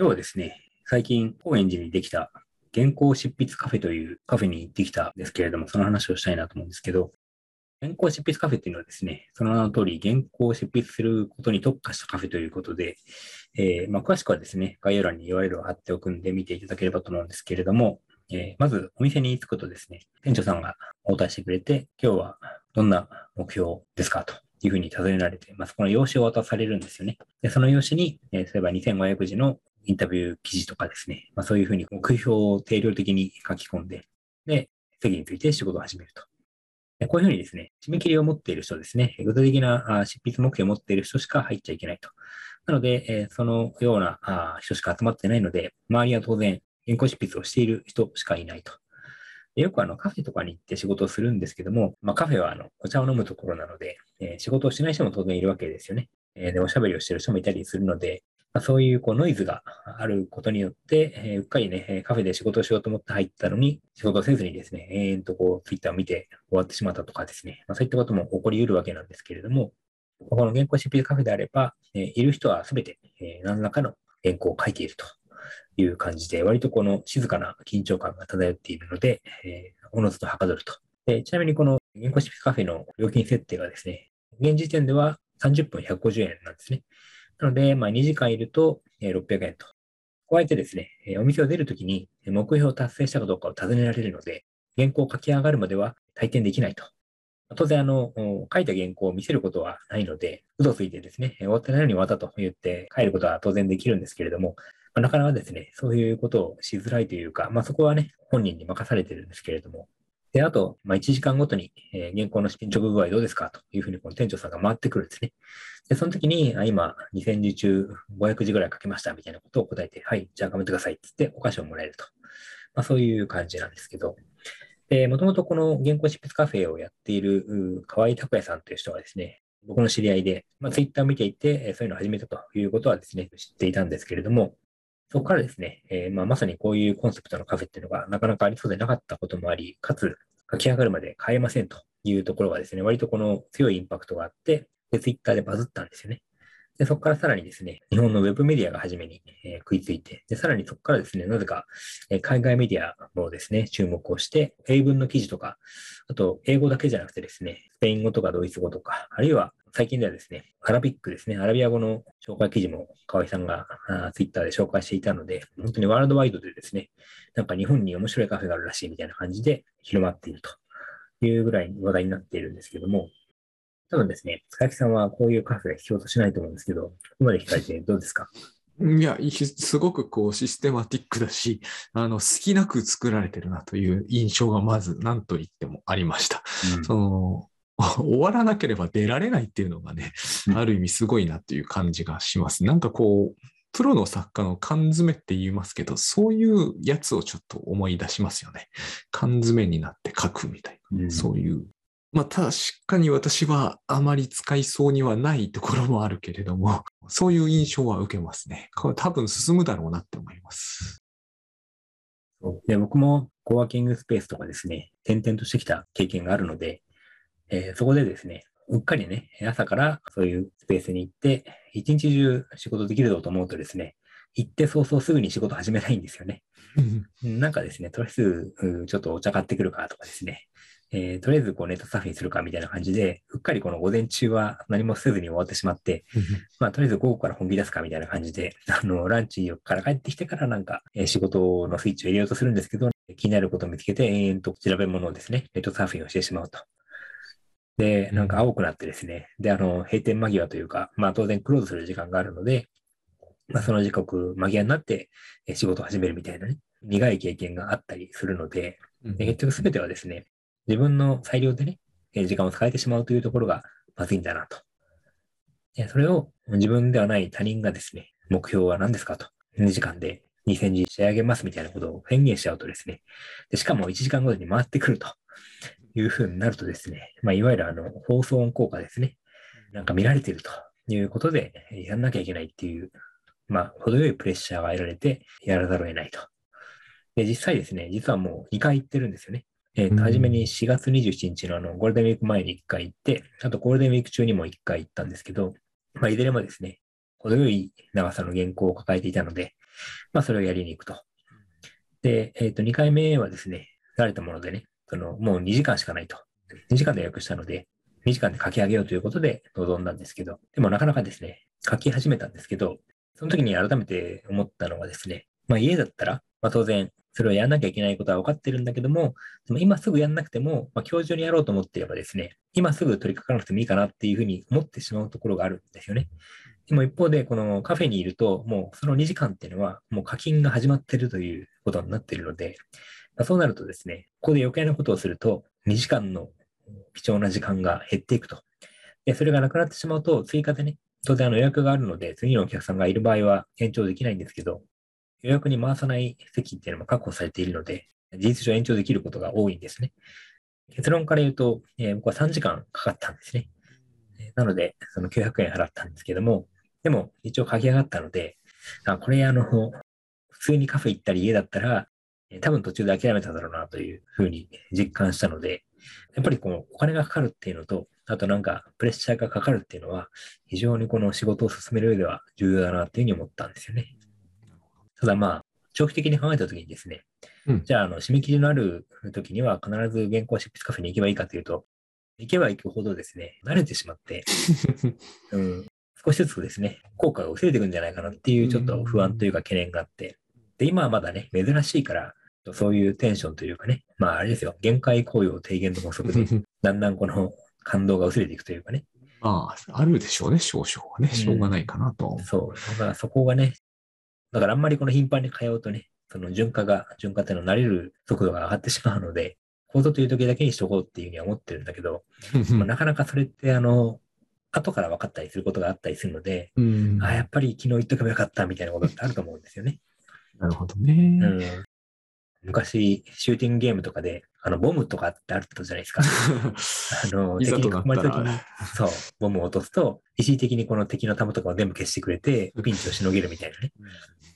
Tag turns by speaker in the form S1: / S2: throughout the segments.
S1: 今日はですね、最近、高円寺にできた原稿執筆カフェというカフェに行ってきたんですけれども、その話をしたいなと思うんですけど、原稿執筆カフェっていうのはですね、その名の通り、原稿を執筆することに特化したカフェということで、えー、まあ、詳しくはですね、概要欄に URL を貼っておくんで見ていただければと思うんですけれども、えー、まずお店に着くとですね、店長さんが応対してくれて、今日はどんな目標ですかというふうに尋ねられてい、まあ、そこの用紙を渡されるんですよね。で、その用紙に、えー、例えば2500字のインタビュー記事とかですね、まあ、そういうふうに目標を定量的に書き込んで、で、席について仕事を始めると。こういうふうにですね、締め切りを持っている人ですね、具体的な執筆目標を持っている人しか入っちゃいけないと。なので、そのような人しか集まってないので、周りは当然、原稿執筆をしている人しかいないと。よくあのカフェとかに行って仕事をするんですけども、まあ、カフェはあのお茶を飲むところなので、え、仕事をしない人も当然いるわけですよね。え、で、おしゃべりをしている人もいたりするので、まあ、そういうこうノイズがあることによって、えー、うっかりね、カフェで仕事をしようと思って入ったのに、仕事をせずにですね、延々とこう、ツイッターを見て終わってしまったとかですね、まあ、そういったことも起こり得るわけなんですけれども、この原稿執筆カフェであれば、えー、いる人はすべて、えー、何らかの原稿を書いているという感じで、割とこの静かな緊張感が漂っているので、えー、おのずとはかどると。でちなみにこの原稿執筆カフェの料金設定がですね、現時点では30分150円なんですね。なので、まあ、2時間いると600円と。加えてですね、お店を出るときに目標を達成したかどうかを尋ねられるので、原稿を書き上がるまでは退店できないと。当然、あの、書いた原稿を見せることはないので、嘘ついてですね、終わってないのに終わったと言って帰ることは当然できるんですけれども、まあ、なかなかですね、そういうことをしづらいというか、まあ、そこはね、本人に任されてるんですけれども、で、あと、まあ、1時間ごとに、えー、原稿の進捗具合どうですか？というふうにこの店長さんが回ってくるんですね。で、その時に、あ今、2000字中500字ぐらい書けましたみたいなことを答えて、はい、じゃあ頑張ってくださいって言ってお菓子をもらえると。まあ、そういう感じなんですけど、で、もともとこの原稿執筆カフェをやっている河合拓也さんという人がですね、僕の知り合いで、まあ、ツイッターを見ていて、そういうのを始めたということはですね、知っていたんですけれども、そこからですね、えー、まあ、まさにこういうコンセプトのカフェっていうのがなかなかありそうでなかったこともあり、かつ書き上がるまで変えませんというところがですね、割とこの強いインパクトがあって、で、ツイッターでバズったんですよね。で、そこからさらにですね、日本のウェブメディアが初めに、えー、食いついて、で、さらにそこからですね、なぜか、えー、海外メディアもですね、注目をして、英文の記事とか、あと、英語だけじゃなくてですね、スペイン語とかドイツ語とか、あるいは最近ではですね、アラビックですね、アラビア語の紹介記事も河合さんがツイッターで紹介していたので、本当にワールドワイドでですね、なんか日本に面白いカフェがあるらしいみたいな感じで広まっているというぐらい話題になっているんですけども、多分ですね、塚木さんはこういうカフェが必要としないと思うんですけど、ここまで聞かれてどうですか？
S2: いや、すごくこうシステマティックだし、あの、好きなく作られてるなという印象がまず何と言ってもありました。うん、その、終わらなければ出られないっていうのがね、ある意味すごいなっていう感じがします。なんかこう、プロの作家の缶詰って言いますけど、そういうやつをちょっと思い出しますよね。缶詰になって書くみたいな、うん、そういう。まあ確かに私はあまり使いそうにはないところもあるけれども、そういう印象は受けますね。これ多分進むだろうなって思います。
S1: で僕もコワーキングスペースとかですね、転々としてきた経験があるので、えー、そこでですね、うっかりね、朝からそういうスペースに行って、一日中仕事できるぞと思うとですね、行って早々すぐに仕事始めないんですよね。なんかですね、とりあえず、ちょっとお茶買ってくるかとかですね、えー、とりあえずこうネットサーフィンするかみたいな感じで、うっかりこの午前中は何もせずに終わってしまって、まあとりあえず午後から本気出すかみたいな感じで、あの、ランチから帰ってきてからなんか、えー、仕事のスイッチを入れようとするんですけど、気になることを見つけて、延々と調べ物をですね、ネットサーフィンをしてしまうと。で、なんか青くなってですね、で、あの、閉店間際というか、まあ当然クローズする時間があるので、まあその時刻間際になって仕事を始めるみたいなね、苦い経験があったりするので、で結局すべてはですね、自分の裁量でね、時間を使えてしまうというところがまずいんだなと。でそれを自分ではない他人がですね、目標は何ですかと。2時間で2000字仕上げますみたいなことを宣言しちゃうとですね、でしかも1時間ごとに回ってくるというふうになるとですね、まあ、いわゆるあの放送音効果ですね。なんか見られているということで、やんなきゃいけないっていう、まあ、程よいプレッシャーが得られて、やらざるを得ないと。で、実際ですね、実はもう2回行ってるんですよね。えっ、ー、と、初めに4月27日のあの、ゴールデンウィーク前に1回行って、あとゴールデンウィーク中にも1回行ったんですけど、まあ、いずれもですね、程よい長さの原稿を抱えていたので、まあ、それをやりに行くと。で、えっ、と、2回目はですね、慣れたものでね、その、もう2時間しかないと。2時間で予約したので、2時間で書き上げようということで臨んだんですけど、でもなかなかですね、書き始めたんですけど、その時に改めて思ったのはですね、まあ家だったら、まあ当然、それをやんなきゃいけないことは分かってるんだけども、でも今すぐやんなくても、まあ、今日中にやろうと思っていればですね、今すぐ取り掛からなくてもいいかなっていうふうに思ってしまうところがあるんですよね。でも一方で、このカフェにいると、もうその2時間っていうのは、もう課金が始まってるということになっているので、ま、そうなるとですね、ここで余計なことをすると、2時間の貴重な時間が減っていくと。で、それがなくなってしまうと、追加でね、当然あの予約があるので、次のお客さんがいる場合は延長できないんですけど、予約に回さない席っていうのも確保されているので、事実上延長できることが多いんですね。結論から言うと、えー、僕は3時間かかったんですね。なので、その900円払ったんですけども、でも一応書き上がったので、あこれあの、普通にカフェ行ったり家だったら、多分途中で諦めただろうなというふうに実感したので、やっぱりこのお金がかかるっていうのと、あとなんかプレッシャーがかかるっていうのは、非常にこの仕事を進める上では重要だなっていうふうに思ったんですよね。ただまあ、長期的に考えたときにですね、うん、じゃあ、あの、締め切りのある時には必ず原稿執筆カフェに行けばいいかというと、行けば行くほどですね、慣れてしまって、うん、少しずつですね、効果が薄れていくんじゃないかなっていうちょっと不安というか懸念があって、で、今はまだね、珍しいから、そういうテンションというかね、まああれですよ、限界行為を低減の法則で、だんだんこの感動が薄れていくというかね。
S2: まあ、あるでしょうね、少々はね。しょうがないかなと、
S1: うん、そう。だからそこがね、だからあんまりこの頻繁に通うとね、その順化が、順化っていうの慣れる速度が上がってしまうので、こぞという時だけにしとこうっていうふうには思ってるんだけど、まあ、なかなかそれってあの、後から分かったりすることがあったりするので、うん、あやっぱり昨日言っとけばよかったみたいなことってあると思うんですよね。
S2: なるほどね。うん
S1: 昔、シューティングゲームとかで、あの、ボムとかってあったじゃないですか。あの、敵に囲まれた時に、そう、ボムを落とすと、一時的にこの敵の弾とかを全部消してくれて、ピンチをしのげるみたいなね。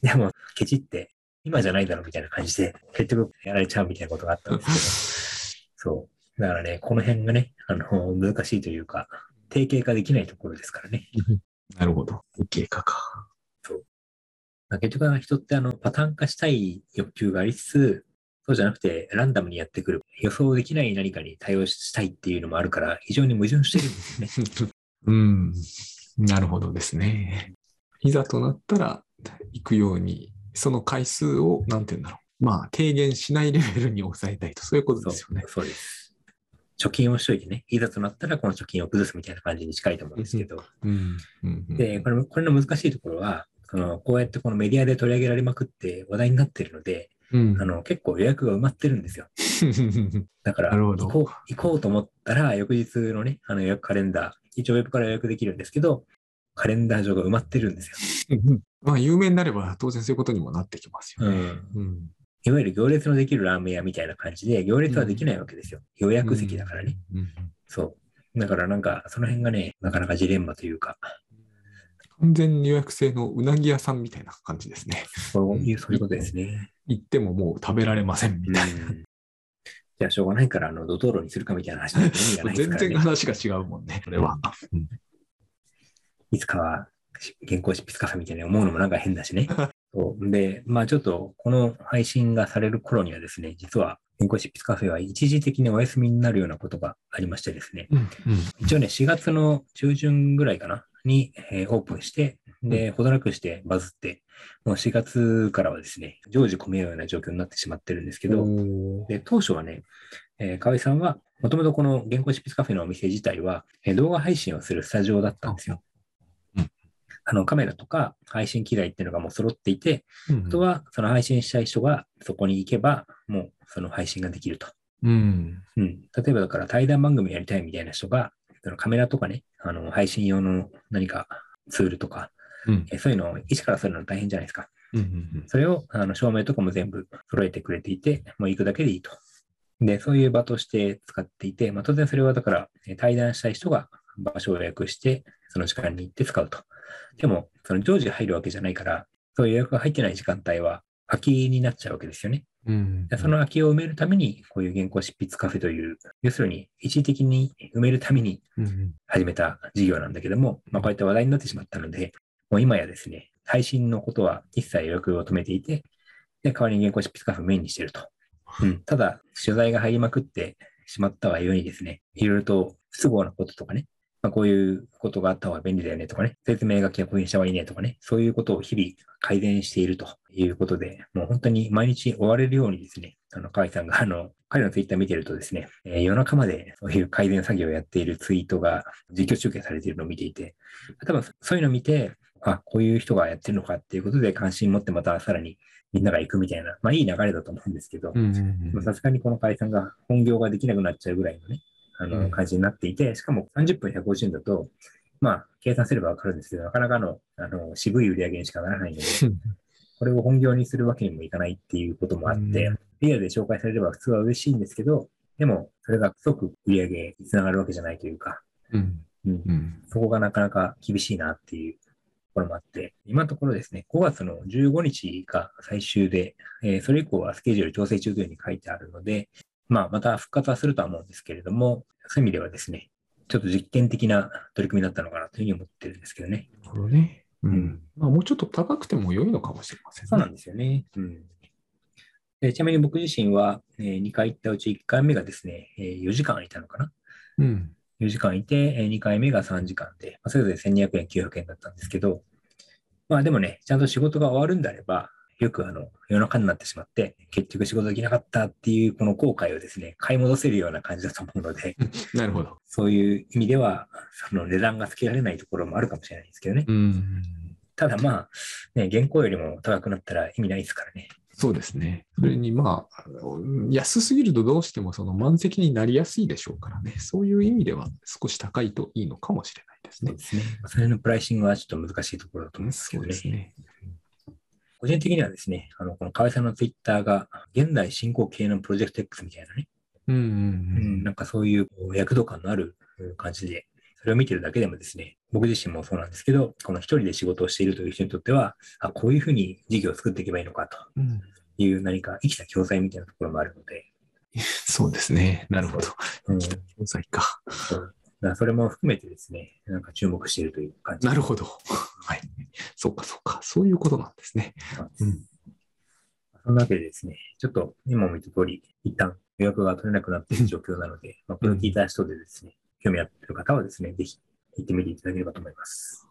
S1: でも、ケチって、今じゃないだろうみたいな感じで、結局やられちゃうみたいなことがあったんですけど、そう。だからね、この辺がね、あの、難しいというか、定型化できないところですからね。
S2: なるほど。定型化か。
S1: 結局は人ってあのパターン化したい欲求がありつつ、そうじゃなくてランダムにやってくる予想できない何かに対応したいっていうのもあるから非常に矛盾してるんですね。
S2: うん。なるほどですね。いざとなったら行くように、その回数を、なんて言うんだろう。まあ、軽減しないレベルに抑えたいと、そういうことですよね。
S1: そうです。貯金をしといてね、いざとなったらこの貯金を崩すみたいな感じに近いと思うんですけど。うんうんうん、で、これ、これの難しいところは、そのこうやってこのメディアで取り上げられまくって話題になってるので、うん、あの結構予約が埋まってるんですよ。だから行こう、行こうと思ったら、翌日のね、あの予約カレンダー、一応ウェブから予約できるんですけど、カレンダー上が埋まってるんですよ。
S2: まあ、有名になれば当然そういうことにもなってきますよね。うん、
S1: うんいわゆる行列のできるラーメン屋みたいな感じで、行列はできないわけですよ。予約席だからね。そう。だからなんか、その辺がね、なかなかジレンマというか、
S2: 完全予約制のうなぎ屋さんみたいな感じですね。
S1: そういう、そういうことですね。
S2: 行ってももう食べられませんみたいな。
S1: じゃあしょうがないから、あの、ドトーロにするかみたいな話、
S2: ね、全然話が違うもんね、これは。
S1: いつかは原稿執筆カフェみたいに思うのもなんか変だしね。そうで、まあちょっとこの配信がされる頃にはですね、実は原稿執筆カフェは一時的にお休みになるようなことがありましてですね、うんうん、一応ね、4月の中旬ぐらいかな、に、えー、オープンして、で、ほどなくしてバズって、もう4月からはですね、常時込めような状況になってしまってるんですけど、で当初はね、えー、河合さんは、もともとこの原稿執筆カフェのお店自体は、えー、動画配信をするスタジオだったんですよ。あのカメラとか配信機材っていうのがもう揃っていて、うん、あとはその配信したい人がそこに行けば、もうその配信ができると。うん、うん、例えばだから対談番組やりたいみたいな人が、そのカメラとかね、あの配信用の何かツールとか、うん、えそういうのを一からするの大変じゃないですか。うんうんうん、それをあの照明とかも全部揃えてくれていて、もう行くだけでいいと。で、そういう場として使っていて、まあ、当然それはだから、対談したい人が場所を予約して、その時間に行って使うと。でも、その常時入るわけじゃないから、そういう予約が入ってない時間帯は空きになっちゃうわけですよね。うん、その空きを埋めるために、こういう原稿執筆カフェという、要するに一時的に埋めるために始めた事業なんだけども、まあ、こうやって話題になってしまったので、もう今やですね、配信のことは一切予約を止めていて、で、代わりに原稿執筆カフェをメインにしていると。うん、ただ、取材が入りまくってしまったがゆえにですね、いろいろと不都合なこととかね、まあ、こういうことがあった方が便利だよねとかね、説明書きはこういうにした方がいいねとかね、そういうことを日々改善しているということで、もう本当に毎日追われるようにですね、あの、河合さんが、あの、彼のツイッター見てるとですね、えー、夜中までそういう改善作業をやっているツイートが実況中継されているのを見ていて、多分そういうのを見て、あ、こういう人がやってるのかっていうことで関心持ってまたさらにみんなが行くみたいな、まあいい流れだと思うんですけど、さすがにこの解散が本業ができなくなっちゃうぐらいのね、あの、感じになっていて、しかも30分150円だと、まあ、計算すればわかるんですけど、なかなかの、あの、渋い売り上げにしかならないので、これを本業にするわけにもいかないっていうこともあって、リアルで紹介されれば普通は嬉しいんですけど、でも、それが即売り上げにつながるわけじゃないというか、うん。うん、そこがなかなか厳しいなっていうところもあって、今のところですね、5月の15日が最終で、えー、それ以降はスケジュール調整中というふうに書いてあるので、まあ、また復活はするとは思うんですけれども、そういう意味ではですね、ちょっと実験的な取り組みだったのかなというふうに思ってるんですけどね。
S2: なるほどね。うん。まあ、もうちょっと高くても良いのかもしれませんね。
S1: そうなんですよね。うん。でちなみに僕自身は、えー、2回行ったうち1回目がですね、えー、4時間いたのかな。うん。4時間いて、えー、2回目が3時間で、まあ、それぞれ1200円、900円だったんですけど、まあでもね、ちゃんと仕事が終わるんであれば、よくあの夜中になってしまって、結局仕事できなかったっていうこの後悔をですね、買い戻せるような感じだと思うので、
S2: なるほど。
S1: そういう意味では、その値段がつけられないところもあるかもしれないですけどね。ただまあ、ね、現行よりも高くなったら意味ないですからね。
S2: そうですね。それにまあ、安すぎるとどうしてもその満席になりやすいでしょうからね。そういう意味では少し高いといいのかもしれないですね。そうですね。
S1: それのプライシングはちょっと難しいところだと思うんですけどね。そうですね。個人的にはですね、あの、この河合さんのツイッターが、現代進行形のプロジェクト X みたいなね、うんうんうん、なんかそういう躍動感のある感じで、それを見てるだけでもですね、僕自身もそうなんですけど、この一人で仕事をしているという人にとっては、あこういうふうに事業を作っていけばいいのかという何か生きた教材みたいなところもあるので。
S2: そうですね。なるほど。生きた教材か。
S1: だそれも含めてですね、なんか注目しているという感じ。
S2: なるほど。はい。そうか、そうか。そういうことなんですね。うん。
S1: そんなわけでですね、ちょっと今も言った通り、一旦予約が取れなくなっている状況なので、まあ、これを聞いた人でですね、興味あっている方はですね、ぜひ行ってみていただければと思います。